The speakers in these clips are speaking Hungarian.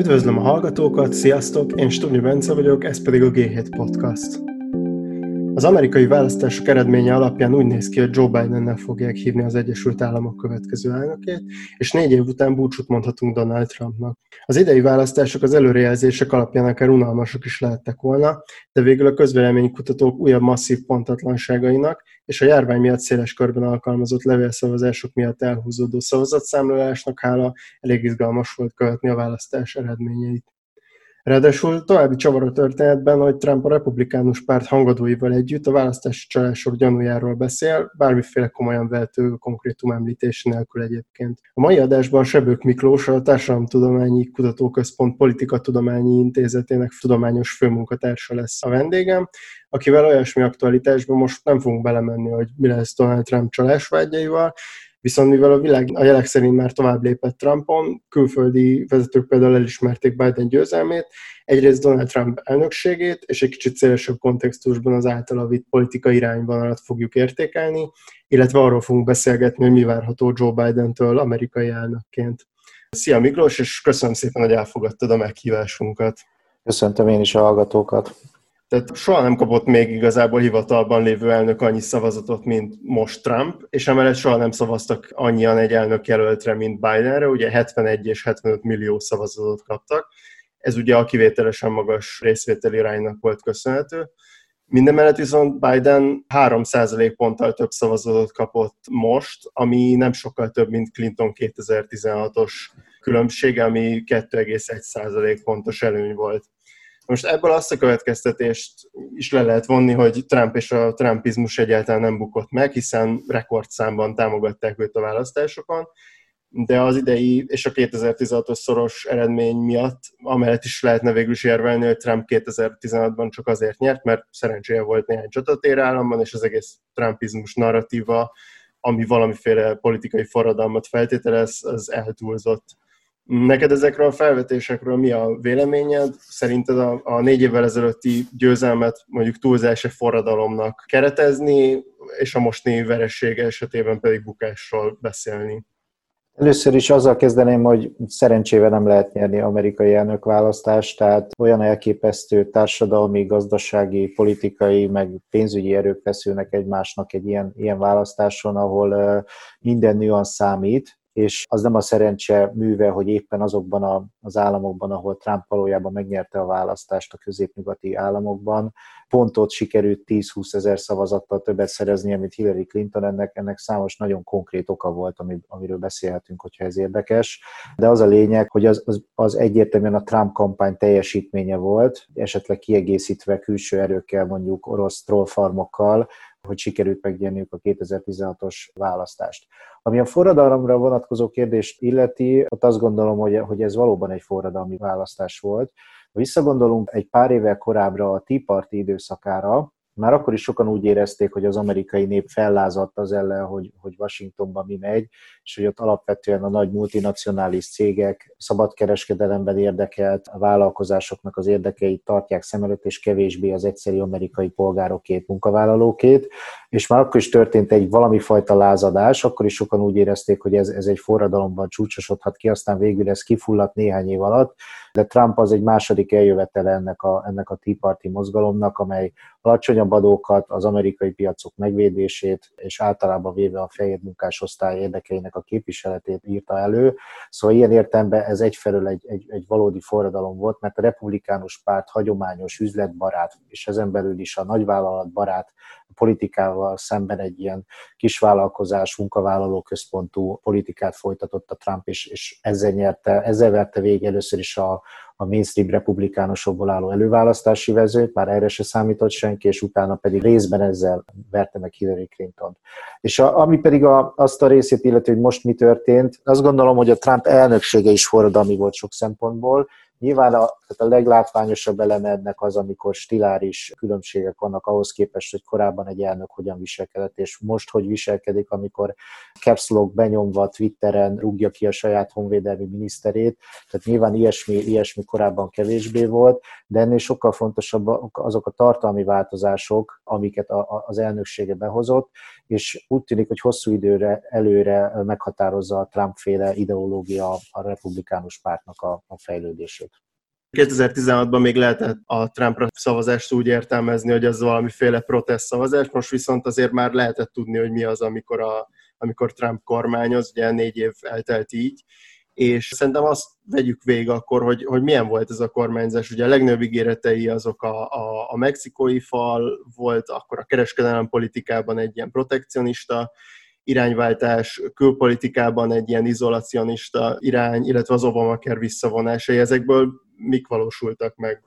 Üdvözlöm a hallgatókat, sziasztok! Én Stubnyi Bence vagyok, ez pedig a G7 Podcast. Az amerikai választások eredménye alapján úgy néz ki, hogy Joe Bidennel fogják hívni az Egyesült Államok következő elnökét, és négy év után búcsút mondhatunk Donald Trumpnak. Az idei választások az előrejelzések alapján akár unalmasok is lehettek volna, de végül a közvéleménykutatók újabb masszív pontatlanságainak és a járvány miatt széles körben alkalmazott levélszavazások miatt elhúzódó szavazatszámlálásnak hála elég izgalmas volt követni a választás eredményeit. Ráadásul további csavar a történetben, hogy Trump a republikánus párt hangadóival együtt a választási csalások gyanújáról beszél, bármiféle komolyan vehető konkrétum említés nélkül egyébként. A mai adásban Sebők Miklós, a Társadalomtudományi Kutatóközpont Politikatudományi Intézetének tudományos főmunkatársa lesz a vendégem, akivel olyasmi aktualitásban most nem fogunk belemenni, hogy mi lesz Donald Trump csalásvágyaival, Viszont mivel a világ a jelek szerint már tovább lépett Trumpon, külföldi vezetők például elismerték Biden győzelmét, egyrészt Donald Trump elnökségét, és egy kicsit szélesebb kontextusban az általa vitt politikai irányvonalat fogjuk értékelni, illetve arról fogunk beszélgetni, hogy mi várható Joe Biden-től amerikai elnökként. Szia Miklós, és köszönöm szépen, hogy elfogadtad a meghívásunkat. Köszöntöm én is a hallgatókat. Tehát soha nem kapott még igazából hivatalban lévő elnök annyi szavazatot, mint most Trump, és emellett soha nem szavaztak annyian egy elnök jelöltre, mint Bidenre, ugye 71 és 75 millió szavazatot kaptak. Ez ugye a kivételesen magas részvételi iránynak volt köszönhető. Mindemellett viszont Biden 3% ponttal több szavazatot kapott most, ami nem sokkal több, mint Clinton 2016-os különbsége, ami 2,1% pontos előny volt. Most ebből azt a következtetést is le lehet vonni, hogy Trump és a trumpizmus egyáltalán nem bukott meg, hiszen rekordszámban támogatták őt a választásokon, de az idei és a 2016-os szoros eredmény miatt amellett is lehetne végül is érvelni, hogy Trump 2016-ban csak azért nyert, mert szerencséje volt néhány csatatér államban, és az egész trumpizmus narratíva, ami valamiféle politikai forradalmat feltételez, az eltúlzott. Neked ezekről a felvetésekről mi a véleményed? Szerinted a, a négy évvel ezelőtti győzelmet mondjuk túlzása forradalomnak keretezni, és a mostani veressége esetében pedig bukásról beszélni? Először is azzal kezdeném, hogy szerencsével nem lehet nyerni amerikai elnökválasztást, tehát olyan elképesztő társadalmi, gazdasági, politikai, meg pénzügyi erők feszülnek egymásnak egy ilyen, ilyen választáson, ahol minden nüansz számít, és az nem a szerencse műve, hogy éppen azokban a, az államokban, ahol Trump valójában megnyerte a választást a középnyugati államokban, pont ott sikerült 10-20 ezer szavazattal többet szerezni, mint Hillary Clinton, ennek, ennek számos nagyon konkrét oka volt, amiről beszélhetünk, hogyha ez érdekes. De az a lényeg, hogy az, az, az egyértelműen a Trump kampány teljesítménye volt, esetleg kiegészítve külső erőkkel, mondjuk orosz trollfarmokkal, hogy sikerült megnyerniük a 2016-os választást. Ami a forradalomra vonatkozó kérdést illeti, ott azt gondolom, hogy, hogy ez valóban egy forradalmi választás volt. Ha visszagondolunk egy pár évvel korábbra a Tea Party időszakára, már akkor is sokan úgy érezték, hogy az amerikai nép fellázadt az ellen, hogy, hogy Washingtonban mi megy, és hogy ott alapvetően a nagy multinacionális cégek szabadkereskedelemben érdekelt a vállalkozásoknak az érdekeit tartják szem előtt, és kevésbé az egyszerű amerikai polgárokét, munkavállalókét. És már akkor is történt egy valami fajta lázadás, akkor is sokan úgy érezték, hogy ez, ez egy forradalomban csúcsosodhat ki, aztán végül ez kifulladt néhány év alatt, de Trump az egy második eljövetele ennek a, ennek a Tea Party mozgalomnak, amely alacsonyabb adókat, az amerikai piacok megvédését, és általában véve a fehér munkásosztály érdekeinek a képviseletét írta elő. Szóval ilyen értelemben ez egyfelől egy, egy, egy valódi forradalom volt, mert a republikánus párt hagyományos üzletbarát, és ezen belül is a nagyvállalat barát politikával szemben egy ilyen kisvállalkozás, munkavállaló központú politikát folytatott a Trump, és, és ezzel, nyerte, ezzel verte végig először is a, a mainstream republikánusokból álló előválasztási vezőt, már erre se számított senki, és utána pedig részben ezzel verte meg Hillary Clinton. És a, ami pedig a, azt a részét illeti, hogy most mi történt, azt gondolom, hogy a Trump elnöksége is forradalmi volt sok szempontból, Nyilván a, tehát a leglátványosabb eleme ennek az, amikor stiláris különbségek vannak ahhoz képest, hogy korábban egy elnök hogyan viselkedett, és most hogy viselkedik, amikor Caps Lock benyomva Twitteren rúgja ki a saját honvédelmi miniszterét. Tehát nyilván ilyesmi, ilyesmi korábban kevésbé volt, de ennél sokkal fontosabb azok a tartalmi változások, amiket az elnöksége behozott, és úgy tűnik, hogy hosszú időre előre meghatározza a Trump-féle ideológia a republikánus pártnak a, a fejlődését. 2016-ban még lehetett a Trumpra szavazást úgy értelmezni, hogy ez valamiféle protest szavazás, most viszont azért már lehetett tudni, hogy mi az, amikor, a, amikor Trump kormányoz, ugye négy év eltelt így, és szerintem azt vegyük végig akkor, hogy, hogy milyen volt ez a kormányzás. Ugye a legnagyobb ígéretei azok a, a, a mexikói fal volt, akkor a kereskedelem politikában egy ilyen protekcionista irányváltás, külpolitikában egy ilyen izolacionista irány, illetve az Obamacare visszavonásai. Ezekből mik valósultak meg?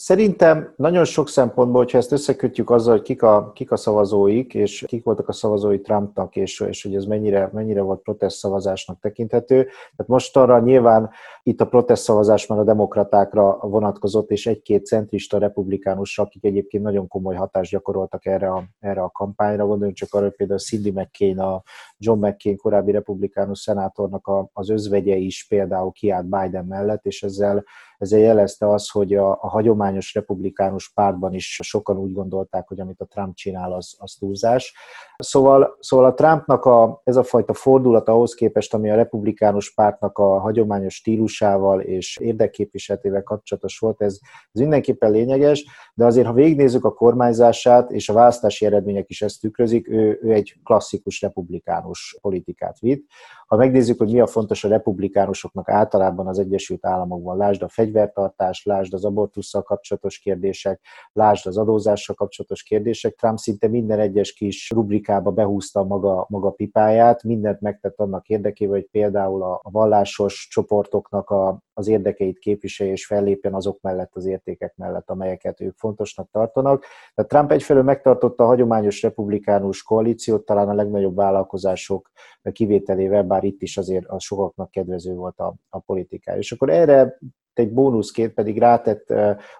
Szerintem nagyon sok szempontból, hogyha ezt összekötjük azzal, hogy kik a, kik a szavazóik, és kik voltak a szavazói Trumpnak, és, és hogy ez mennyire, mennyire volt protest szavazásnak tekinthető. Tehát most arra nyilván itt a protest szavazás már a demokratákra vonatkozott, és egy-két centrista republikánusra, akik egyébként nagyon komoly hatást gyakoroltak erre a, erre a kampányra. Gondoljunk csak arra, hogy például Cindy McCain, a John McCain korábbi republikánus szenátornak a, az özvegye is például kiállt Biden mellett, és ezzel ezzel jelezte az, hogy a, a hagyományos republikánus pártban is sokan úgy gondolták, hogy amit a Trump csinál, az, az túlzás. Szóval, szóval a Trumpnak a, ez a fajta fordulat ahhoz képest, ami a republikánus pártnak a hagyományos stílusával és érdekképviseletével kapcsolatos volt, ez, ez mindenképpen lényeges, de azért, ha végignézzük a kormányzását, és a választási eredmények is ezt tükrözik, ő, ő egy klasszikus republikánus politikát vitt. Ha megnézzük, hogy mi a fontos a republikánusoknak általában az Egyesült Államokban, lásd a fegyvertartás, lásd az abortussal kapcsolatos kérdések, lásd az adózással kapcsolatos kérdések, Trump szinte minden egyes kis rubrikába behúzta maga, maga pipáját, mindent megtett annak érdekében, hogy például a, a vallásos csoportoknak a, az érdekeit képviselje és fellépjen azok mellett az értékek mellett, amelyeket ők fontosnak tartanak. Tehát Trump egyfelől megtartotta a hagyományos republikánus koalíciót, talán a legnagyobb vállalkozások kivételével, bár itt is azért a sokaknak kedvező volt a, a politikája. És akkor erre egy bónuszként pedig rátett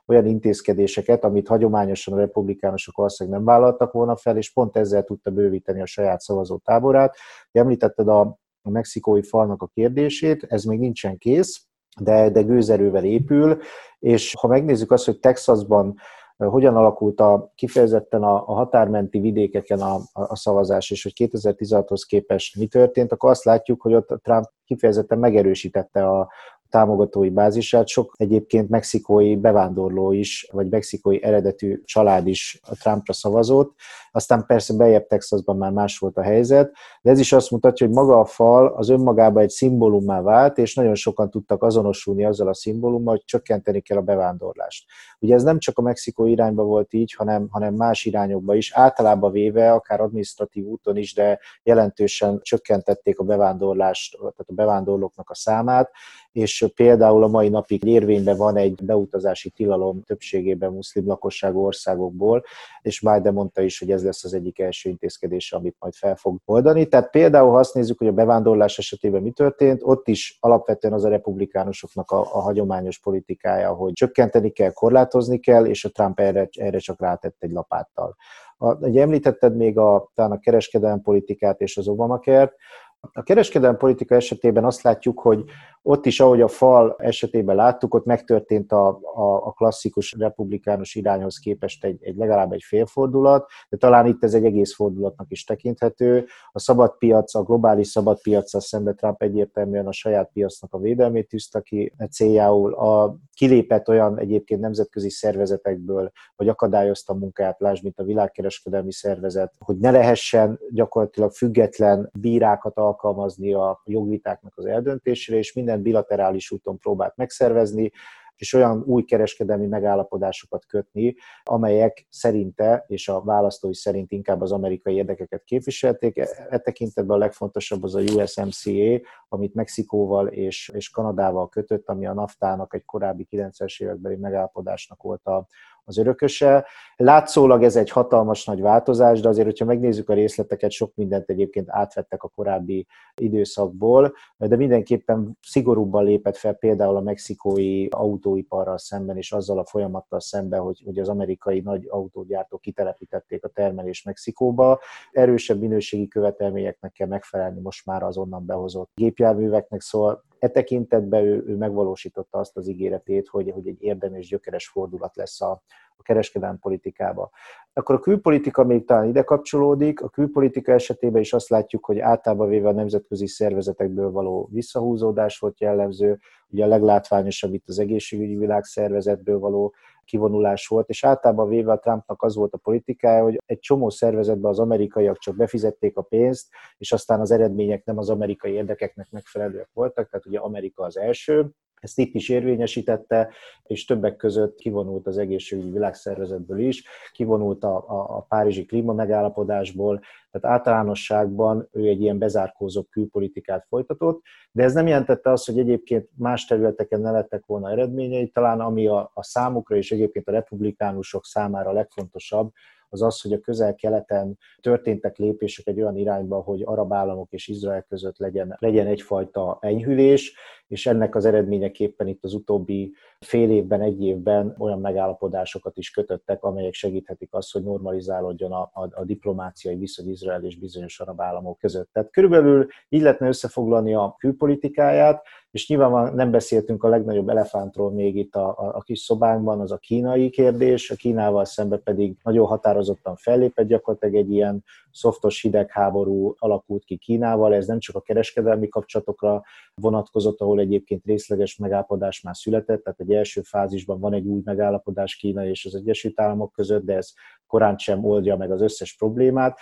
olyan intézkedéseket, amit hagyományosan a republikánusok valószínűleg nem vállaltak volna fel, és pont ezzel tudta bővíteni a saját szavazótáborát. Említetted a, a mexikói falnak a kérdését, ez még nincsen kész, de, de gőzerővel épül, és ha megnézzük azt, hogy Texasban hogyan alakult a, kifejezetten a, a határmenti vidékeken a, a szavazás, és hogy 2016-hoz képest mi történt, akkor azt látjuk, hogy ott Trump kifejezetten megerősítette a, támogatói bázisát. Sok egyébként mexikói bevándorló is, vagy mexikói eredetű család is a Trumpra szavazott. Aztán persze bejebb Texasban már más volt a helyzet, de ez is azt mutatja, hogy maga a fal az önmagában egy szimbólummá vált, és nagyon sokan tudtak azonosulni azzal a szimbólummal, hogy csökkenteni kell a bevándorlást. Ugye ez nem csak a Mexikó irányba volt így, hanem, hanem más irányokba is, általában véve, akár administratív úton is, de jelentősen csökkentették a bevándorlást, tehát a bevándorlóknak a számát, és például a mai napig érvényben van egy beutazási tilalom többségében muszlim lakosságú országokból, és Biden mondta is, hogy ez lesz az egyik első intézkedés, amit majd fel fog oldani. Tehát például, ha azt nézzük, hogy a bevándorlás esetében mi történt, ott is alapvetően az a republikánusoknak a, a hagyományos politikája, hogy csökkenteni kell, korlátozni kell, és a Trump erre, erre csak rátett egy lapáttal. A, ugye említetted még a, talán a kereskedelmi politikát és az Obamacare-t, a kereskedelmi politika esetében azt látjuk, hogy ott is, ahogy a fal esetében láttuk, ott megtörtént a, a, a klasszikus republikánus irányhoz képest egy, egy legalább egy félfordulat, de talán itt ez egy egész fordulatnak is tekinthető. A szabad piac, a globális szabad piacsal szemben Trump egyértelműen a saját piacnak a védelmét tűzte ki céljául. A, kilépett olyan egyébként nemzetközi szervezetekből, hogy akadályozta a munkát, lásd, mint a világkereskedelmi szervezet, hogy ne lehessen gyakorlatilag független bírákat alkalmazni a jogvitáknak az eldöntésére, és minden bilaterális úton próbált megszervezni, és olyan új kereskedelmi megállapodásokat kötni, amelyek szerinte, és a választói szerint inkább az amerikai érdekeket képviselték. E, e tekintetben a legfontosabb az a USMCA, amit Mexikóval és, és Kanadával kötött, ami a NAFTA-nak egy korábbi 90-es évekbeli megállapodásnak volt a, az örököse. Látszólag ez egy hatalmas nagy változás, de azért, hogyha megnézzük a részleteket, sok mindent egyébként átvettek a korábbi időszakból, de mindenképpen szigorúbban lépett fel például a mexikói autóiparral szemben, és azzal a folyamattal szemben, hogy, hogy az amerikai nagy autógyártók kitelepítették a termelést Mexikóba. Erősebb minőségi követelményeknek kell megfelelni most már az onnan behozott gépjárműveknek, szóval e tekintetben ő, ő megvalósította azt az ígéretét, hogy, hogy egy érdemes, gyökeres fordulat lesz a, a kereskedelmi politikába. Akkor a külpolitika még talán ide kapcsolódik. A külpolitika esetében is azt látjuk, hogy általában véve a nemzetközi szervezetekből való visszahúzódás volt jellemző. Ugye a leglátványosabb itt az egészségügyi világszervezetből való kivonulás volt, és általában véve a Trumpnak az volt a politikája, hogy egy csomó szervezetben az amerikaiak csak befizették a pénzt, és aztán az eredmények nem az amerikai érdekeknek megfelelőek voltak, tehát ugye Amerika az első, ezt itt is érvényesítette, és többek között kivonult az egészségügyi világszervezetből is, kivonult a, a, a párizsi klímamegállapodásból, tehát általánosságban ő egy ilyen bezárkózó külpolitikát folytatott, de ez nem jelentette azt, hogy egyébként más területeken ne lettek volna eredményei, talán ami a, a számukra és egyébként a republikánusok számára a legfontosabb, az az, hogy a közel-keleten történtek lépések egy olyan irányba, hogy arab államok és Izrael között legyen, legyen egyfajta enyhülés, és ennek az eredményeképpen itt az utóbbi fél évben, egy évben olyan megállapodásokat is kötöttek, amelyek segíthetik azt, hogy normalizálódjon a, a, a diplomáciai viszony Izrael és bizonyos arab államok között. Tehát körülbelül így lehetne összefoglalni a külpolitikáját, és nyilván nem beszéltünk a legnagyobb elefántról még itt a, a, a kis szobánkban, az a kínai kérdés, a Kínával szemben pedig nagyon határozottan fellépett, gyakorlatilag egy ilyen szoftos hidegháború alakult ki Kínával, ez nem csak a kereskedelmi kapcsolatokra vonatkozott, ahol egyébként részleges megállapodás már született, tehát egy első fázisban van egy új megállapodás Kína és az Egyesült Államok között, de ez korán sem oldja meg az összes problémát,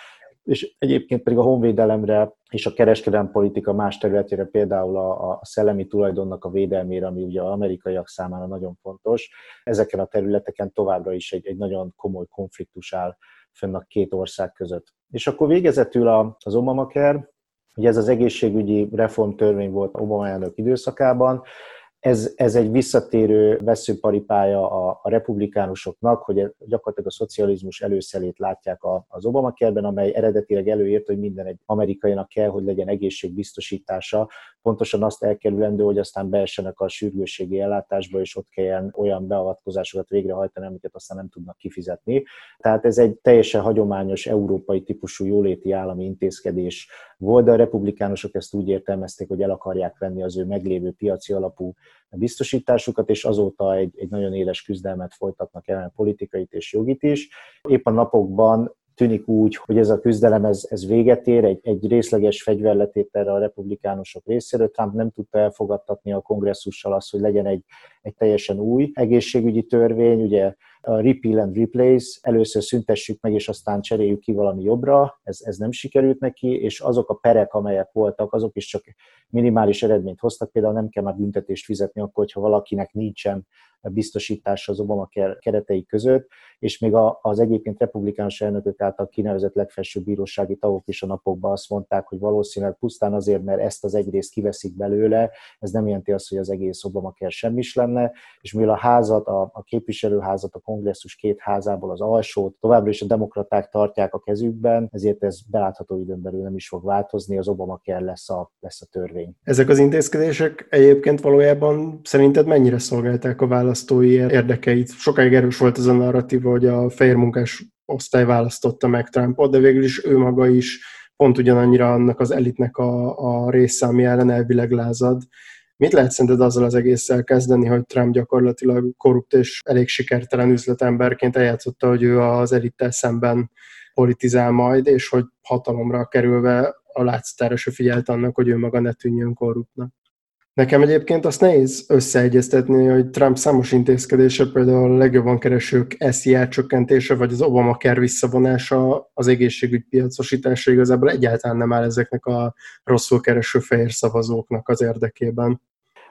és egyébként pedig a honvédelemre és a kereskedelmi politika más területére, például a, a szellemi tulajdonnak a védelmére, ami ugye az amerikaiak számára nagyon fontos, ezeken a területeken továbbra is egy, egy nagyon komoly konfliktus áll fenn a két ország között. És akkor végezetül az Obamacare, ugye ez az egészségügyi reformtörvény volt Obama elnök időszakában, ez, ez egy visszatérő veszőparipája a, a republikánusoknak, hogy gyakorlatilag a szocializmus előszelét látják az Obama kerben, amely eredetileg előírt, hogy minden egy amerikainak kell, hogy legyen egészségbiztosítása, pontosan azt elkerülendő, hogy aztán beessenek a sürgősségi ellátásba, és ott kelljen olyan beavatkozásokat végrehajtani, amiket aztán nem tudnak kifizetni. Tehát ez egy teljesen hagyományos európai típusú jóléti állami intézkedés volt, de a republikánusok ezt úgy értelmezték, hogy el akarják venni az ő meglévő piaci alapú biztosításukat, és azóta egy, egy nagyon éles küzdelmet folytatnak ellen politikait és jogit is. Épp a napokban tűnik úgy, hogy ez a küzdelem ez, ez véget ér, egy, egy részleges fegyverletételre a republikánusok részéről. Trump nem tudta elfogadtatni a kongresszussal azt, hogy legyen egy, egy teljesen új egészségügyi törvény, ugye a repeal and replace, először szüntessük meg, és aztán cseréljük ki valami jobbra, ez, ez nem sikerült neki, és azok a perek, amelyek voltak, azok is csak minimális eredményt hoztak, például nem kell már büntetést fizetni akkor, hogyha valakinek nincsen biztosítása az Obama keretei között, és még az egyébként republikánus elnökök által kinevezett legfelsőbb bírósági tagok is a napokban azt mondták, hogy valószínűleg pusztán azért, mert ezt az egyrészt kiveszik belőle, ez nem jelenti azt, hogy az egész Obama kell semmis lenne, és mivel a házat, a, a képviselőházat, a kongresszus két házából az alsót továbbra is a demokraták tartják a kezükben, ezért ez belátható időn belül nem is fog változni, az Obama kell lesz a, lesz a törvény. Ezek az intézkedések egyébként valójában szerinted mennyire szolgálták a választ választói érdekeit. Sokáig erős volt az a narratíva, hogy a fehér munkás osztály választotta meg Trumpot, de végül is ő maga is pont ugyanannyira annak az elitnek a, a része, ami ellen elvileg lázad. Mit lehet szerinted azzal az egésszel kezdeni, hogy Trump gyakorlatilag korrupt és elég sikertelen üzletemberként eljátszotta, hogy ő az elittel szemben politizál majd, és hogy hatalomra kerülve a látszatára se figyelt annak, hogy ő maga ne tűnjön korruptnak? Nekem egyébként azt nehéz összeegyeztetni, hogy Trump számos intézkedése, például a legjobban keresők SZIA csökkentése, vagy az Obamacare visszavonása, az egészségügy piacosítása igazából egyáltalán nem áll ezeknek a rosszul kereső fehér szavazóknak az érdekében.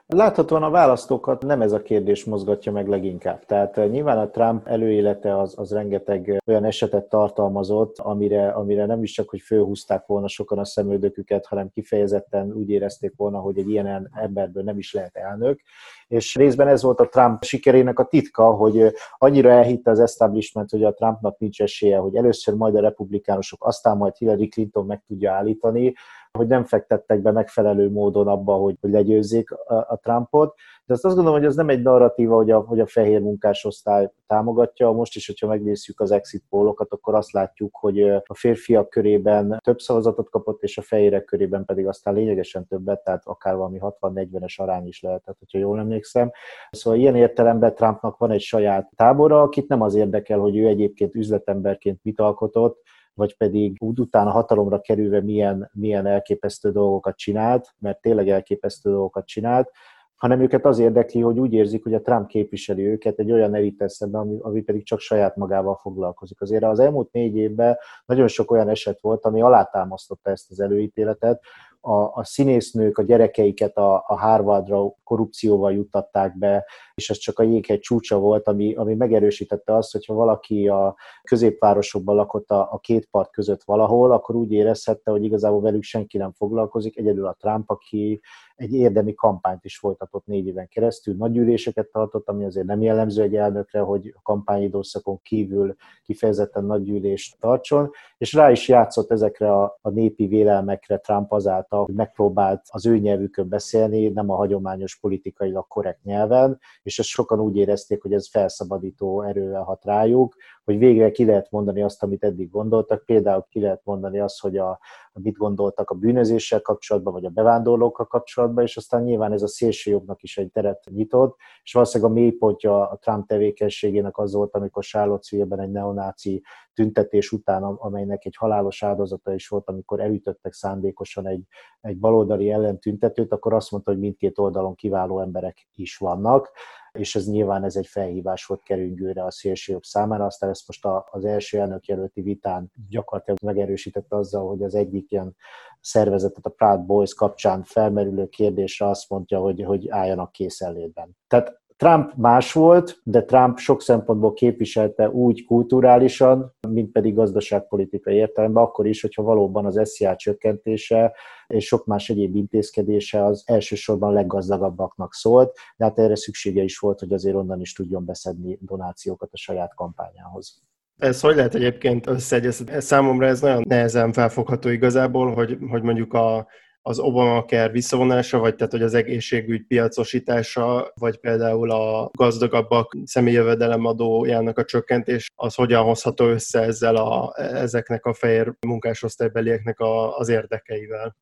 Láthatóan a választókat nem ez a kérdés mozgatja meg leginkább. Tehát eh, nyilván a Trump előélete az, az rengeteg eh, olyan esetet tartalmazott, amire, amire nem is csak, hogy fölhúzták volna sokan a szemöldöküket, hanem kifejezetten úgy érezték volna, hogy egy ilyen emberből nem is lehet elnök. És részben ez volt a Trump sikerének a titka, hogy eh, annyira elhitte az establishment, hogy a Trumpnak nincs esélye, hogy először majd a republikánusok, aztán majd Hillary Clinton meg tudja állítani, hogy nem fektettek be megfelelő módon abba, hogy, hogy legyőzzék a, a Trumpot. De azt azt gondolom, hogy ez nem egy narratíva, hogy a, hogy a fehér munkásosztály támogatja. Most is, hogyha megnézzük az exit pólokat, akkor azt látjuk, hogy a férfiak körében több szavazatot kapott, és a fehérek körében pedig aztán lényegesen többet, tehát akár valami 60-40-es arány is lehetett, hogyha jól emlékszem. Szóval ilyen értelemben Trumpnak van egy saját tábora, akit nem az érdekel, hogy ő egyébként üzletemberként mit alkotott, vagy pedig utána hatalomra kerülve milyen, milyen elképesztő dolgokat csinált, mert tényleg elképesztő dolgokat csinált, hanem őket az érdekli, hogy úgy érzik, hogy a Trump képviseli őket egy olyan elittel szemben, ami, ami pedig csak saját magával foglalkozik. Azért az elmúlt négy évben nagyon sok olyan eset volt, ami alátámasztotta ezt az előítéletet, a, a színésznők a gyerekeiket a, a Harvardra korrupcióval juttatták be, és ez csak a jéghegy csúcsa volt, ami, ami megerősítette azt, hogyha valaki a középvárosokban lakott a, a két part között valahol, akkor úgy érezhette, hogy igazából velük senki nem foglalkozik, egyedül a Trump, aki egy érdemi kampányt is folytatott négy éven keresztül, nagy üléseket tartott, ami azért nem jellemző egy elnökre, hogy a kampányidőszakon kívül kifejezetten nagy gyűlést tartson, és rá is játszott ezekre a, a népi vélelmekre Trump azáltal, hogy megpróbált az ő nyelvükön beszélni, nem a hagyományos politikailag korrekt nyelven, és ezt sokan úgy érezték, hogy ez felszabadító erővel hat rájuk, hogy végre ki lehet mondani azt, amit eddig gondoltak. Például ki lehet mondani azt, hogy a, mit gondoltak a bűnözéssel kapcsolatban, vagy a bevándorlókkal kapcsolatban, és aztán nyilván ez a szélsőjobbnak is egy teret nyitott, és valószínűleg a mélypontja a Trump tevékenységének az volt, amikor Charlottesville-ben egy neonáci tüntetés után, amelynek egy halálos áldozata is volt, amikor elütöttek szándékosan egy, egy baloldali ellentüntetőt, akkor azt mondta, hogy mindkét oldalon kiváló emberek is vannak, és ez nyilván ez egy felhívás volt kerüngőre a szélsőjobb számára, aztán ezt most az első elnök jelölti vitán gyakorlatilag megerősítette azzal, hogy az egyik ilyen szervezetet, a Proud Boys kapcsán felmerülő kérdésre azt mondja, hogy, hogy álljanak készenlétben. Tehát Trump más volt, de Trump sok szempontból képviselte úgy kulturálisan, mint pedig gazdaságpolitikai értelemben, akkor is, hogyha valóban az SZIA csökkentése és sok más egyéb intézkedése az elsősorban leggazdagabbaknak szólt, de hát erre szüksége is volt, hogy azért onnan is tudjon beszedni donációkat a saját kampányához. Ez hogy lehet egyébként összeegyeztetni? Számomra ez nagyon nehezen felfogható igazából, hogy, hogy mondjuk a az Obamacare visszavonása, vagy tehát, hogy az egészségügy piacosítása, vagy például a gazdagabbak személyjövedelem adójának a csökkentés, az hogyan hozható össze ezzel a, ezeknek a fehér munkásosztálybelieknek a, az érdekeivel?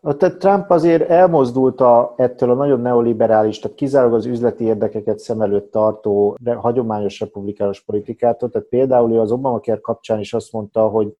Tehát Trump azért elmozdult a, ettől a nagyon neoliberális, tehát kizárólag az üzleti érdekeket szem előtt tartó hagyományos republikánus politikától. Tehát például az Obamacare kapcsán is azt mondta, hogy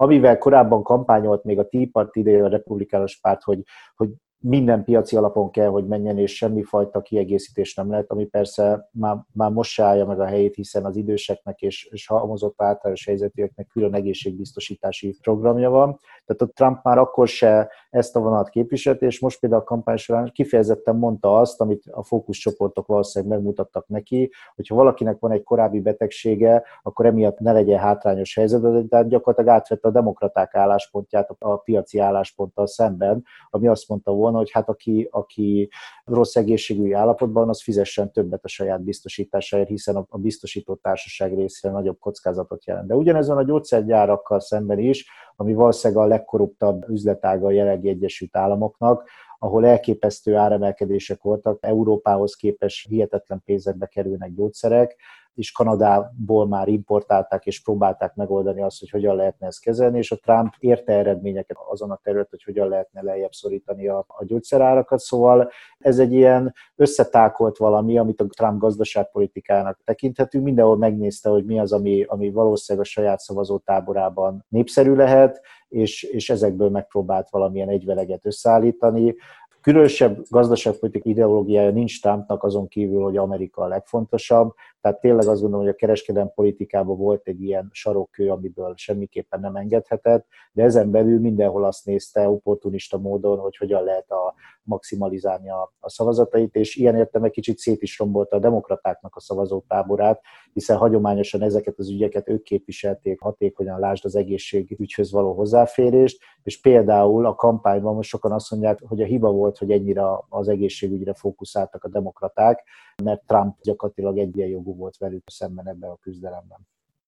amivel korábban kampányolt még a Tea Party a republikánus párt, hogy, hogy minden piaci alapon kell, hogy menjen, és semmifajta kiegészítés nem lehet, ami persze már, már most se állja meg a helyét, hiszen az időseknek és, és halmozott általános helyzetűeknek külön egészségbiztosítási programja van. Tehát a Trump már akkor se ezt a vonat képviselt, és most például a kampány során kifejezetten mondta azt, amit a fókuszcsoportok valószínűleg megmutattak neki, hogyha valakinek van egy korábbi betegsége, akkor emiatt ne legyen hátrányos helyzetben, de gyakorlatilag átvette a demokraták álláspontját a piaci állásponttal szemben, ami azt mondta volna, volna, hogy hát aki, aki rossz egészségügyi állapotban, az fizessen többet a saját biztosításáért, hiszen a biztosító társaság részére nagyobb kockázatot jelent. De ugyanezen a gyógyszergyárakkal szemben is, ami valószínűleg a legkorruptabb üzletága a jelenlegi Egyesült Államoknak, ahol elképesztő áremelkedések voltak, Európához képest hihetetlen pénzekbe kerülnek gyógyszerek, és Kanadából már importálták és próbálták megoldani azt, hogy hogyan lehetne ezt kezelni, és a Trump érte eredményeket azon a terület, hogy hogyan lehetne lejjebb szorítani a, a gyógyszerárakat, szóval ez egy ilyen összetákolt valami, amit a Trump gazdaságpolitikának tekinthető, mindenhol megnézte, hogy mi az, ami, ami valószínűleg a saját szavazótáborában népszerű lehet, és, és ezekből megpróbált valamilyen egyveleget összeállítani. Különösebb gazdaságpolitikai ideológiája nincs Trumpnak azon kívül, hogy Amerika a legfontosabb, tehát tényleg azt gondolom, hogy a kereskedelmi politikában volt egy ilyen sarokkő, amiből semmiképpen nem engedhetett, de ezen belül mindenhol azt nézte opportunista módon, hogy hogyan lehet a maximalizálni a, a szavazatait, és ilyen értem egy kicsit szét is rombolta a demokratáknak a szavazótáborát, hiszen hagyományosan ezeket az ügyeket ők képviselték hatékonyan, lásd az egészségügyhöz való hozzáférést, és például a kampányban most sokan azt mondják, hogy a hiba volt, hogy ennyire az egészségügyre fókuszáltak a demokraták, mert Trump gyakorlatilag egyenjogú volt velük szemben ebben a küzdelemben.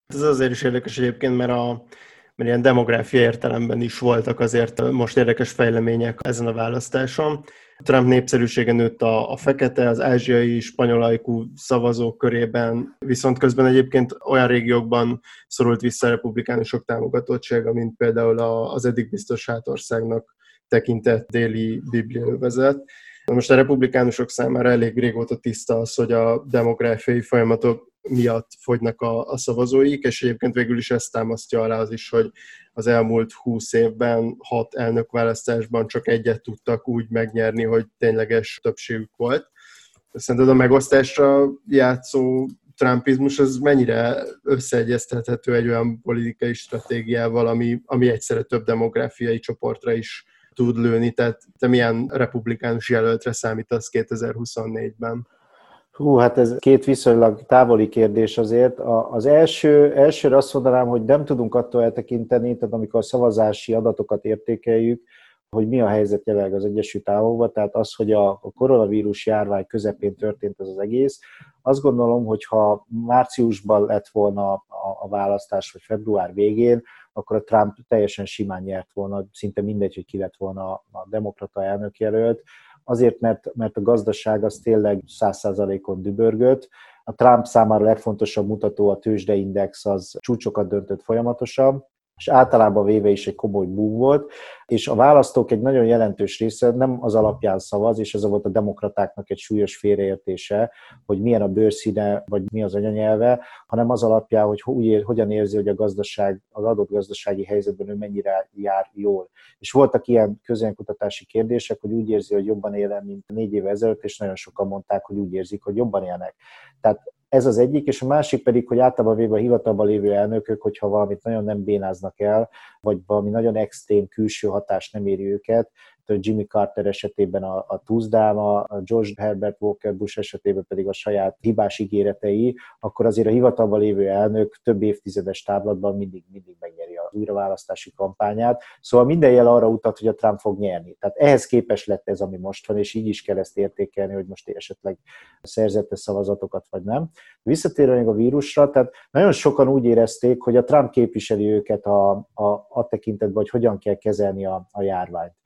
Ez azért is érdekes egyébként, mert a, mert ilyen demográfia értelemben is voltak azért most érdekes fejlemények ezen a választáson. Trump népszerűsége nőtt a, a fekete, az ázsiai, spanyolajkú szavazók körében, viszont közben egyébként olyan régiókban szorult vissza a republikánusok támogatottsága, mint például az eddig biztos hátországnak tekintett déli bibliaövezet. Most a republikánusok számára elég régóta tiszta az, hogy a demográfiai folyamatok miatt fogynak a, a szavazóik, és egyébként végül is ezt támasztja alá az is, hogy az elmúlt húsz évben hat elnökválasztásban csak egyet tudtak úgy megnyerni, hogy tényleges többségük volt. Szerinted a megosztásra játszó trumpizmus az mennyire összeegyeztethető egy olyan politikai stratégiával, ami, ami egyszerre több demográfiai csoportra is tud lőni, tehát te milyen republikánus jelöltre számítasz 2024-ben? Hú, hát ez két viszonylag távoli kérdés azért. Az első, elsőre azt mondanám, hogy nem tudunk attól eltekinteni, tehát amikor a szavazási adatokat értékeljük, hogy mi a helyzet jelenleg az Egyesült Államokban, tehát az, hogy a koronavírus járvány közepén történt ez az egész, azt gondolom, hogy ha márciusban lett volna a választás, vagy február végén, akkor a Trump teljesen simán nyert volna, szinte mindegy, hogy ki lett volna a demokrata elnökjelölt, azért, mert, mert a gazdaság az tényleg száz százalékon dübörgött, a Trump számára legfontosabb mutató a tőzsdeindex az csúcsokat döntött folyamatosan, és általában véve is egy komoly boom volt, és a választók egy nagyon jelentős része nem az alapján szavaz, és ez volt a demokratáknak egy súlyos félreértése, hogy milyen a bőrszíne, vagy mi az anyanyelve, hanem az alapján, hogy úgy hogyan érzi, hogy a gazdaság, az adott gazdasági helyzetben ő mennyire jár jól. És voltak ilyen közönkutatási kérdések, hogy úgy érzi, hogy jobban él, mint négy éve ezelőtt, és nagyon sokan mondták, hogy úgy érzik, hogy jobban élnek. Tehát ez az egyik, és a másik pedig, hogy általában véve a hivatalban lévő elnökök, hogyha valamit nagyon nem bénáznak el, vagy valami nagyon extrém külső hatás nem éri őket, Jimmy Carter esetében a, a Tuzdálma, a George Herbert Walker Bush esetében pedig a saját hibás ígéretei, akkor azért a hivatalban lévő elnök több évtizedes távlatban mindig, mindig az újraválasztási kampányát. Szóval minden jel arra utat, hogy a Trump fog nyerni. Tehát ehhez képes lett ez, ami most van, és így is kell ezt értékelni, hogy most esetleg szerzette szavazatokat, vagy nem. Visszatérve a vírusra, tehát nagyon sokan úgy érezték, hogy a Trump képviseli őket a, a, a tekintetben, hogy hogyan kell kezelni a, a járványt.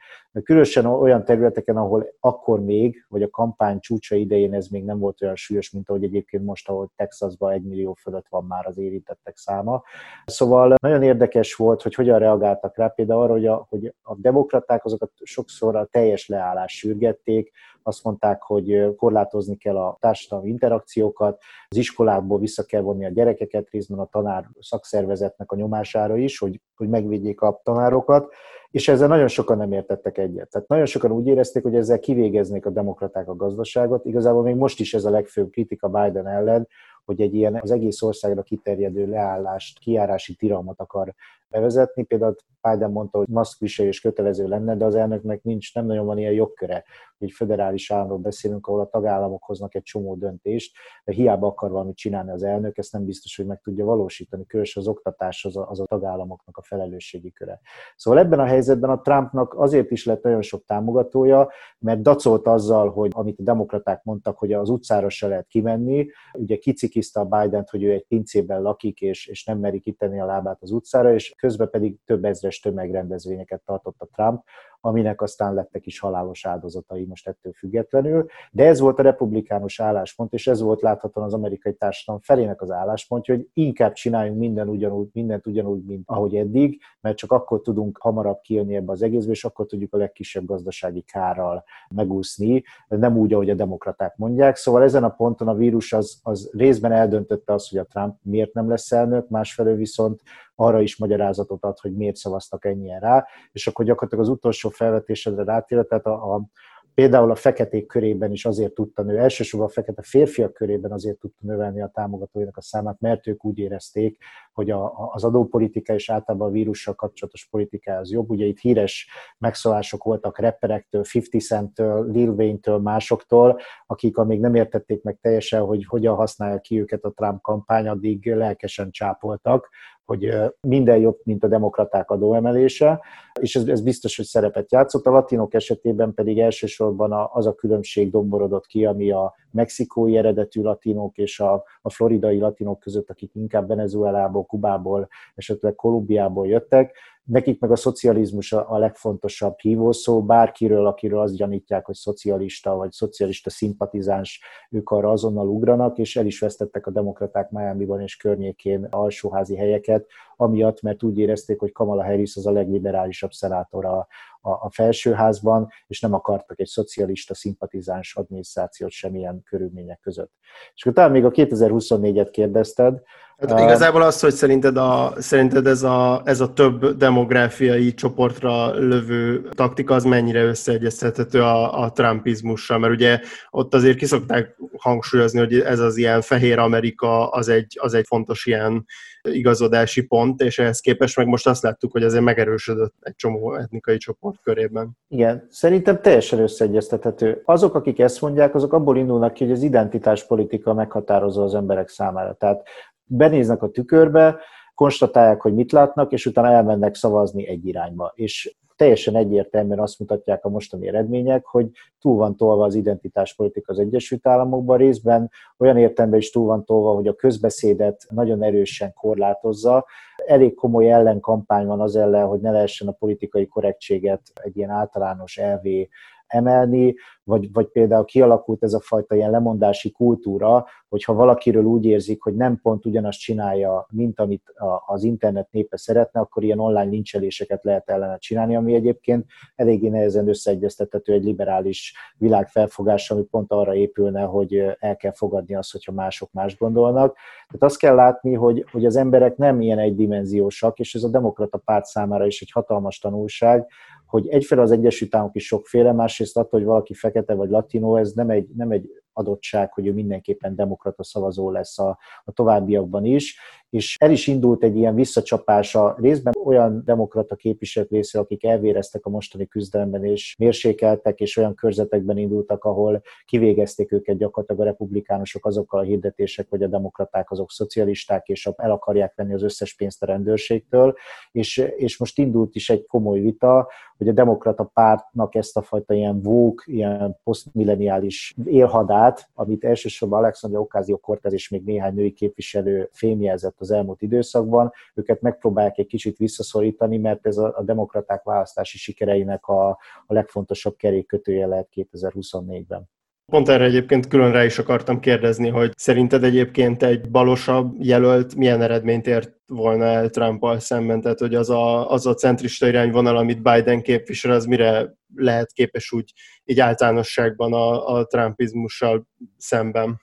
Különösen olyan területeken, ahol akkor még, vagy a kampány csúcsa idején ez még nem volt olyan súlyos, mint ahogy egyébként most, ahol Texasban egy millió fölött van már az érintettek száma. Szóval nagyon érdekes volt, hogy hogyan reagáltak rá, például arra, hogy a, hogy a demokraták azokat sokszor a teljes leállás sürgették, azt mondták, hogy korlátozni kell a társadalmi interakciókat, az iskolákból vissza kell vonni a gyerekeket, részben a tanár szakszervezetnek a nyomására is, hogy, hogy megvédjék a tanárokat, és ezzel nagyon sokan nem értettek egyet. Tehát nagyon sokan úgy érezték, hogy ezzel kivégeznék a demokraták a gazdaságot. Igazából még most is ez a legfőbb kritika Biden ellen, hogy egy ilyen az egész országra kiterjedő leállást, kiárási tilalmat akar bevezetni. Például Biden mondta, hogy maszkviselés kötelező lenne, de az elnöknek nincs, nem nagyon van ilyen jogköre. Egy föderális államról beszélünk, ahol a tagállamok hoznak egy csomó döntést, de hiába akar valamit csinálni az elnök, ezt nem biztos, hogy meg tudja valósítani. Különösen az oktatás az a, az a tagállamoknak a felelősségi köre. Szóval ebben a helyzetben a Trumpnak azért is lett nagyon sok támogatója, mert dacolt azzal, hogy amit a demokraták mondtak, hogy az utcára se lehet kimenni, ugye kicikizte a Biden-t, hogy ő egy pincében lakik, és, és nem meri kitenni a lábát az utcára, és közben pedig több ezres tömegrendezvényeket tartott a Trump, aminek aztán lettek is halálos áldozatai most ettől függetlenül. De ez volt a republikánus álláspont, és ez volt láthatóan az amerikai társadalom felének az álláspontja, hogy inkább csináljunk minden ugyanúgy, mindent ugyanúgy, mint ahogy eddig, mert csak akkor tudunk hamarabb kijönni ebbe az egészbe, és akkor tudjuk a legkisebb gazdasági kárral megúszni, nem úgy, ahogy a demokraták mondják. Szóval ezen a ponton a vírus az, az részben eldöntötte azt, hogy a Trump miért nem lesz elnök, másfelől viszont arra is magyarázatot ad, hogy miért szavaztak ennyien rá, és akkor gyakorlatilag az utolsó felvetésedre rátérve, tehát a, a, például a feketék körében is azért tudta nő, elsősorban a fekete férfiak körében azért tudta növelni a támogatóinak a számát, mert ők úgy érezték, hogy a, az adópolitika és általában a vírussal kapcsolatos politika az jobb. Ugye itt híres megszólások voltak rapperektől, 50 Cent-től, Lil Wayne-től, másoktól, akik amíg nem értették meg teljesen, hogy hogyan használja ki őket a Trump kampány, addig lelkesen csápoltak, hogy minden jobb, mint a demokraták adóemelése, és ez, ez biztos, hogy szerepet játszott. A latinok esetében pedig elsősorban az a különbség domborodott ki, ami a mexikói eredetű latinok és a, a floridai latinok között, akik inkább Venezuelából, Kubából, esetleg Kolumbiából jöttek, Nekik meg a szocializmus a legfontosabb hívószó, bárkiről, akiről azt gyanítják, hogy szocialista vagy szocialista szimpatizáns, ők arra azonnal ugranak, és el is vesztettek a demokraták Miami-ban és környékén alsóházi helyeket, amiatt, mert úgy érezték, hogy Kamala Harris az a legliberálisabb szenátora a, a felsőházban, és nem akartak egy szocialista szimpatizáns adminisztrációt semmilyen körülmények között. És akkor talán még a 2024-et kérdezted, Hát igazából az, hogy szerinted, a, szerinted ez, a, ez a több demográfiai csoportra lövő taktika, az mennyire összeegyeztethető a, a trumpizmussal? Mert ugye ott azért kiszokták hangsúlyozni, hogy ez az ilyen fehér Amerika, az egy, az egy fontos ilyen igazodási pont, és ehhez képest meg most azt láttuk, hogy azért megerősödött egy csomó etnikai csoport körében. Igen, szerintem teljesen összeegyeztethető. Azok, akik ezt mondják, azok abból indulnak ki, hogy az identitáspolitika meghatározó az emberek számára. Tehát benéznek a tükörbe, konstatálják, hogy mit látnak, és utána elmennek szavazni egy irányba. És teljesen egyértelműen azt mutatják a mostani eredmények, hogy túl van tolva az identitáspolitika az Egyesült Államokban részben, olyan értelemben is túl van tolva, hogy a közbeszédet nagyon erősen korlátozza. Elég komoly ellenkampány van az ellen, hogy ne lehessen a politikai korrektséget egy ilyen általános elvé emelni, vagy, vagy például kialakult ez a fajta ilyen lemondási kultúra, hogyha valakiről úgy érzik, hogy nem pont ugyanazt csinálja, mint amit az internet népe szeretne, akkor ilyen online lincseléseket lehet ellene csinálni, ami egyébként eléggé nehezen összeegyeztethető egy liberális világfelfogással, ami pont arra épülne, hogy el kell fogadni azt, hogyha mások más gondolnak. Tehát azt kell látni, hogy, hogy az emberek nem ilyen egydimenziósak, és ez a demokrata párt számára is egy hatalmas tanulság, hogy egyfelől az Egyesült Államok is sokféle, másrészt attól, hogy valaki fekete vagy latino, ez nem egy, nem egy adottság, hogy ő mindenképpen demokrata szavazó lesz a, a továbbiakban is, és el is indult egy ilyen visszacsapás a részben. Olyan demokrata képviselők részéről, akik elvéreztek a mostani küzdelemben, és mérsékeltek, és olyan körzetekben indultak, ahol kivégezték őket gyakorlatilag a republikánusok azokkal a hirdetések, hogy a demokraták azok szocialisták, és el akarják venni az összes pénzt a rendőrségtől, és, és most indult is egy komoly vita, hogy a demokrata pártnak ezt a fajta ilyen vók, ilyen posztmilleniális élhadát, amit elsősorban Alexandria Ocasio-Cortez és még néhány női képviselő fémjelzett az elmúlt időszakban, őket megpróbálják egy kicsit visszaszorítani, mert ez a, a demokraták választási sikereinek a, a legfontosabb kerékkötője lehet 2024-ben. Pont erre egyébként külön rá is akartam kérdezni, hogy szerinted egyébként egy balosabb jelölt milyen eredményt ért volna el trump szemben? Tehát, hogy az a, az a centrista irányvonal, amit Biden képvisel, az mire lehet képes úgy így általánosságban a, a trumpizmussal szemben?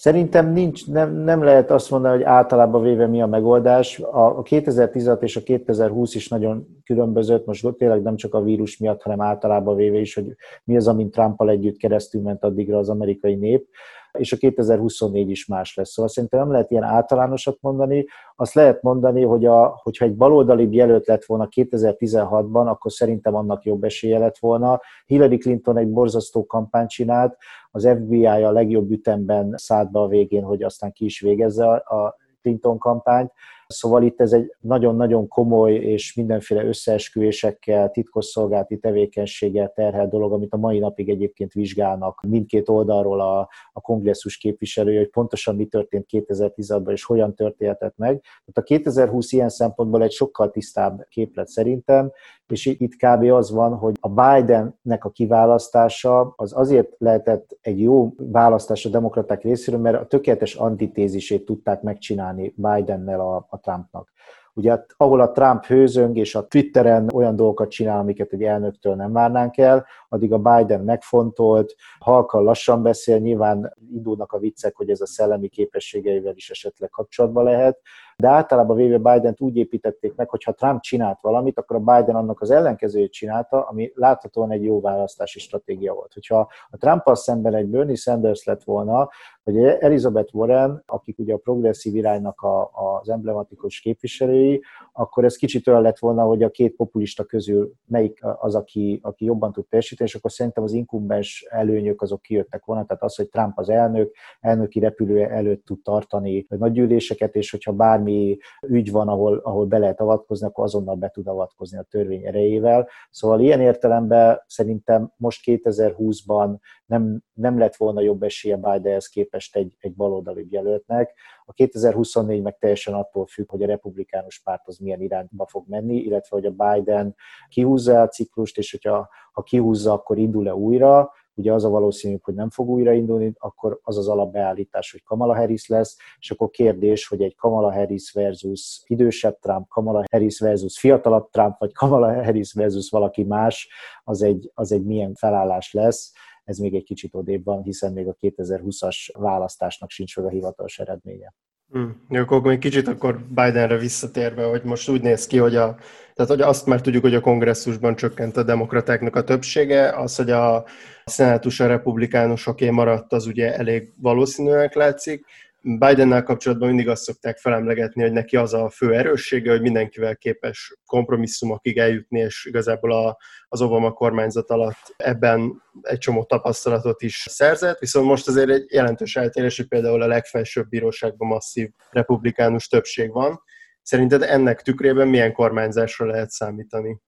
Szerintem nincs, nem, nem lehet azt mondani, hogy általában véve mi a megoldás. A 2016 és a 2020 is nagyon különbözött, most tényleg nem csak a vírus miatt, hanem általában véve is, hogy mi az, amin Trumpal együtt keresztül ment addigra az amerikai nép és a 2024 is más lesz. Szóval szerintem nem lehet ilyen általánosat mondani. Azt lehet mondani, hogy a, hogyha egy baloldali jelölt lett volna 2016-ban, akkor szerintem annak jobb esélye lett volna. Hillary Clinton egy borzasztó kampányt csinált, az FBI a legjobb ütemben szállt be a végén, hogy aztán ki is végezze a Clinton kampányt. Szóval itt ez egy nagyon-nagyon komoly és mindenféle összeesküvésekkel, titkosszolgálati tevékenységgel terhelt dolog, amit a mai napig egyébként vizsgálnak mindkét oldalról a, a kongresszus képviselője, hogy pontosan mi történt 2016-ban és hogyan történhetett meg. Tehát a 2020 ilyen szempontból egy sokkal tisztább képlet szerintem, és itt kb. az van, hogy a Bidennek a kiválasztása az azért lehetett egy jó választás a demokraták részéről, mert a tökéletes antitézisét tudták megcsinálni Bidennel a, a Trumpnak. Ugye ahol a Trump hőzöng és a Twitteren olyan dolgokat csinál, amiket egy elnöktől nem várnánk el, addig a Biden megfontolt, halkan lassan beszél, nyilván indulnak a viccek, hogy ez a szellemi képességeivel is esetleg kapcsolatban lehet, de általában véve Biden-t úgy építették meg, hogy ha Trump csinált valamit, akkor a Biden annak az ellenkezőjét csinálta, ami láthatóan egy jó választási stratégia volt. Hogyha a trump szemben egy Bernie Sanders lett volna, vagy Elizabeth Warren, akik ugye a progresszív iránynak a, az emblematikus képviselői, akkor ez kicsit olyan lett volna, hogy a két populista közül melyik az, aki, aki jobban tud teljesíteni, és akkor szerintem az inkumbens előnyök azok kijöttek volna, tehát az, hogy Trump az elnök, elnöki repülő előtt tud tartani nagy gyűléseket, és hogyha bármi valami ügy van, ahol, ahol be lehet avatkozni, akkor azonnal be tud avatkozni a törvény erejével. Szóval ilyen értelemben szerintem most 2020-ban nem, nem lett volna jobb esélye Bidenhez képest egy, egy baloldali jelöltnek. A 2024 meg teljesen attól függ, hogy a republikánus párt az milyen irányba fog menni, illetve hogy a Biden kihúzza a ciklust, és hogyha ha kihúzza, akkor indul-e újra, ugye az a valószínű, hogy nem fog újraindulni, akkor az az alapbeállítás, hogy Kamala Harris lesz, és akkor kérdés, hogy egy Kamala Harris versus idősebb Trump, Kamala Harris versus fiatalabb Trump, vagy Kamala Harris versus valaki más, az egy, az egy milyen felállás lesz ez még egy kicsit odébb van, hiszen még a 2020-as választásnak sincs meg a hivatalos eredménye. Hmm. Jó, akkor még kicsit akkor Bidenre visszatérve, hogy most úgy néz ki, hogy, a, tehát hogy azt már tudjuk, hogy a kongresszusban csökkent a demokratáknak a többsége, az, hogy a szenátus a republikánusoké maradt, az ugye elég valószínűnek látszik. Bidennel kapcsolatban mindig azt szokták felemlegetni, hogy neki az a fő erőssége, hogy mindenkivel képes kompromisszumokig eljutni, és igazából a, az Obama kormányzat alatt ebben egy csomó tapasztalatot is szerzett, viszont most azért egy jelentős eltérés, hogy például a legfelsőbb bíróságban masszív republikánus többség van. Szerinted ennek tükrében milyen kormányzásra lehet számítani?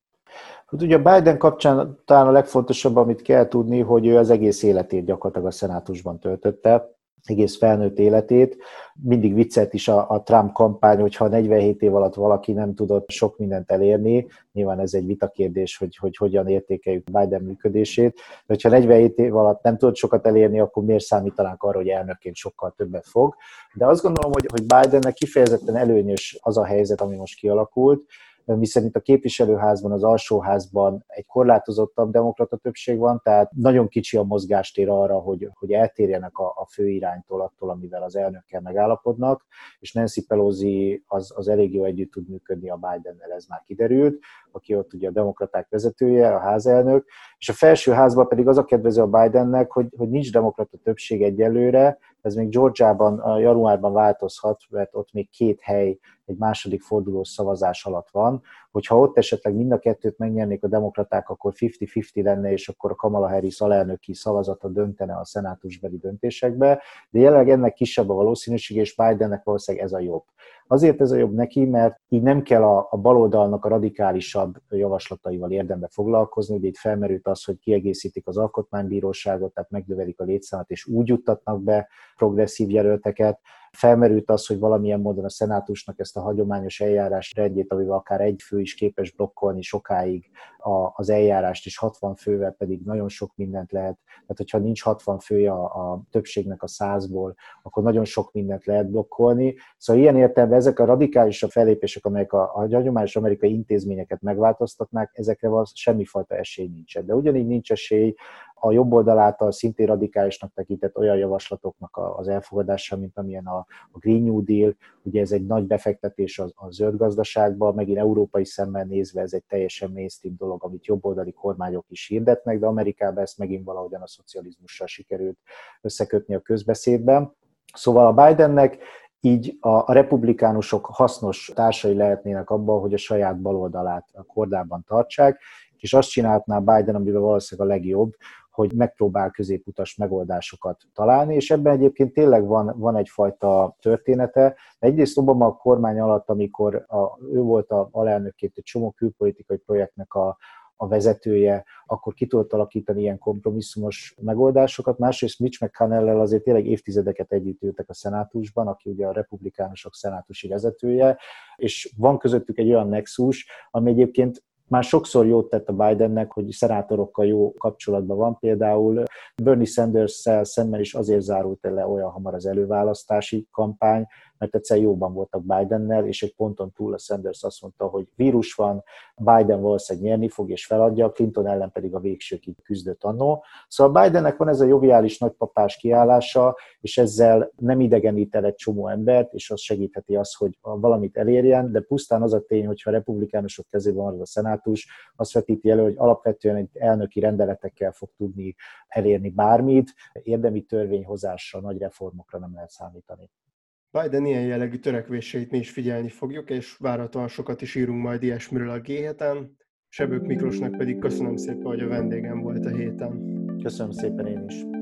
Hát ugye Biden kapcsán talán a legfontosabb, amit kell tudni, hogy ő az egész életét gyakorlatilag a szenátusban töltötte, egész felnőtt életét. Mindig viccelt is a, a Trump kampány, hogyha 47 év alatt valaki nem tudott sok mindent elérni, nyilván ez egy vitakérdés, hogy, hogy hogyan értékeljük Biden működését, de hogyha 47 év alatt nem tudott sokat elérni, akkor miért számítanánk arra, hogy elnökként sokkal többet fog. De azt gondolom, hogy, hogy Bidennek kifejezetten előnyös az a helyzet, ami most kialakult, miszerint a képviselőházban, az alsóházban egy korlátozottabb demokrata többség van, tehát nagyon kicsi a mozgástér arra, hogy, hogy eltérjenek a, a fő iránytól attól, amivel az elnökkel megállapodnak, és Nancy Pelosi az, az elég jó együtt tud működni a Bidennel, ez már kiderült, aki ott ugye a demokraták vezetője, a házelnök, és a felső házban pedig az a kedvező a Bidennek, hogy, hogy nincs demokrata többség egyelőre, ez még Georgiában, januárban változhat, mert ott még két hely egy második fordulós szavazás alatt van, hogyha ott esetleg mind a kettőt megnyernék a demokraták, akkor 50-50 lenne, és akkor a Kamala Harris alelnöki szavazata döntene a szenátusbeli döntésekbe, de jelenleg ennek kisebb a valószínűség, és Bidennek valószínűleg ez a jobb. Azért ez a jobb neki, mert így nem kell a, a baloldalnak a radikálisabb javaslataival érdembe foglalkozni. Ugye itt felmerült az, hogy kiegészítik az alkotmánybíróságot, tehát megnövelik a létszámot, és úgy juttatnak be progresszív jelölteket. Felmerült az, hogy valamilyen módon a szenátusnak ezt a hagyományos eljárás rendjét, amivel akár egy fő is képes blokkolni sokáig a, az eljárást, és 60 fővel pedig nagyon sok mindent lehet. Tehát, hogyha nincs 60 fője a, a többségnek a százból, akkor nagyon sok mindent lehet blokkolni. Szóval ilyen értelemben ezek a radikálisabb fellépések, amelyek a, a hagyományos amerikai intézményeket megváltoztatnák, ezekre van semmifajta esély nincsen. De ugyanígy nincs esély a jobb oldal által szintén radikálisnak tekintett olyan javaslatoknak az elfogadása, mint amilyen a, a Green New Deal, ugye ez egy nagy befektetés a, a zöld gazdaságba, megint európai szemmel nézve ez egy teljesen mainstream dolog, amit jobboldali kormányok is hirdetnek, de Amerikában ezt megint valahogyan a szocializmussal sikerült összekötni a közbeszédben. Szóval a Bidennek így a, a republikánusok hasznos társai lehetnének abban, hogy a saját baloldalát a kordában tartsák, és azt csinálhatná Biden, amiben valószínűleg a legjobb, hogy megpróbál középutas megoldásokat találni, és ebben egyébként tényleg van, van egyfajta története. Egyrészt Obama a kormány alatt, amikor a, ő volt a alelnökként egy csomó külpolitikai projektnek a, a vezetője, akkor ki tudott alakítani ilyen kompromisszumos megoldásokat. Másrészt Mitch McConnell-el azért tényleg évtizedeket együtt ültek a szenátusban, aki ugye a republikánusok szenátusi vezetője, és van közöttük egy olyan nexus, ami egyébként már sokszor jót tett a Bidennek, hogy szenátorokkal jó kapcsolatban van. Például Bernie Sanders-szel szemben is azért zárult le olyan hamar az előválasztási kampány, mert egyszer jóban voltak Bidennel, és egy ponton túl a Sanders azt mondta, hogy vírus van, Biden valószínűleg nyerni fog és feladja, Clinton ellen pedig a végsőkig küzdött annó. Szóval Bidennek van ez a joviális nagypapás kiállása, és ezzel nem idegenít el egy csomó embert, és az segítheti azt, hogy valamit elérjen, de pusztán az a tény, hogyha a republikánusok kezében van a szenátus, azt vetíti elő, hogy alapvetően egy elnöki rendeletekkel fog tudni elérni bármit, érdemi törvényhozásra, nagy reformokra nem lehet számítani. Biden ilyen jellegű törekvéseit mi is figyelni fogjuk, és várhatóan sokat is írunk majd ilyesmiről a G7-en. Sebők Miklósnak pedig köszönöm szépen, hogy a vendégem volt a héten. Köszönöm szépen én is.